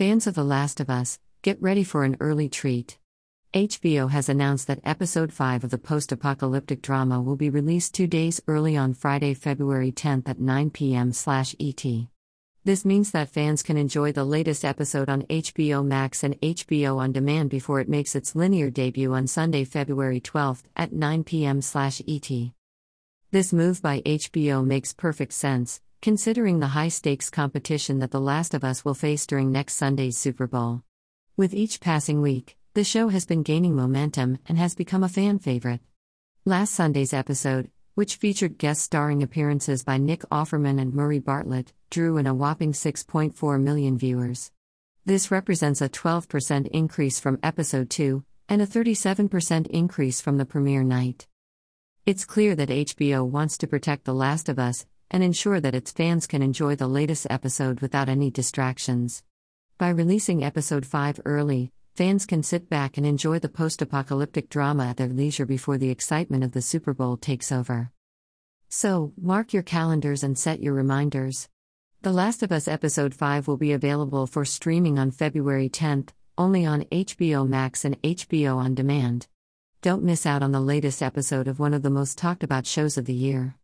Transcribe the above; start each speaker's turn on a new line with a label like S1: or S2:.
S1: Fans of The Last of Us, get ready for an early treat. HBO has announced that episode 5 of the post apocalyptic drama will be released two days early on Friday, February 10th at 9 p.m./ET. This means that fans can enjoy the latest episode on HBO Max and HBO On Demand before it makes its linear debut on Sunday, February 12th at 9 p.m./ET. This move by HBO makes perfect sense, considering the high stakes competition that The Last of Us will face during next Sunday's Super Bowl. With each passing week, the show has been gaining momentum and has become a fan favorite. Last Sunday's episode, which featured guest starring appearances by Nick Offerman and Murray Bartlett, drew in a whopping 6.4 million viewers. This represents a 12% increase from episode 2 and a 37% increase from the premiere night. It's clear that HBO wants to protect The Last of Us and ensure that its fans can enjoy the latest episode without any distractions. By releasing episode 5 early, fans can sit back and enjoy the post apocalyptic drama at their leisure before the excitement of the Super Bowl takes over. So, mark your calendars and set your reminders. The Last of Us Episode 5 will be available for streaming on February 10th, only on HBO Max and HBO On Demand. Don't miss out on the latest episode of one of the most talked about shows of the year.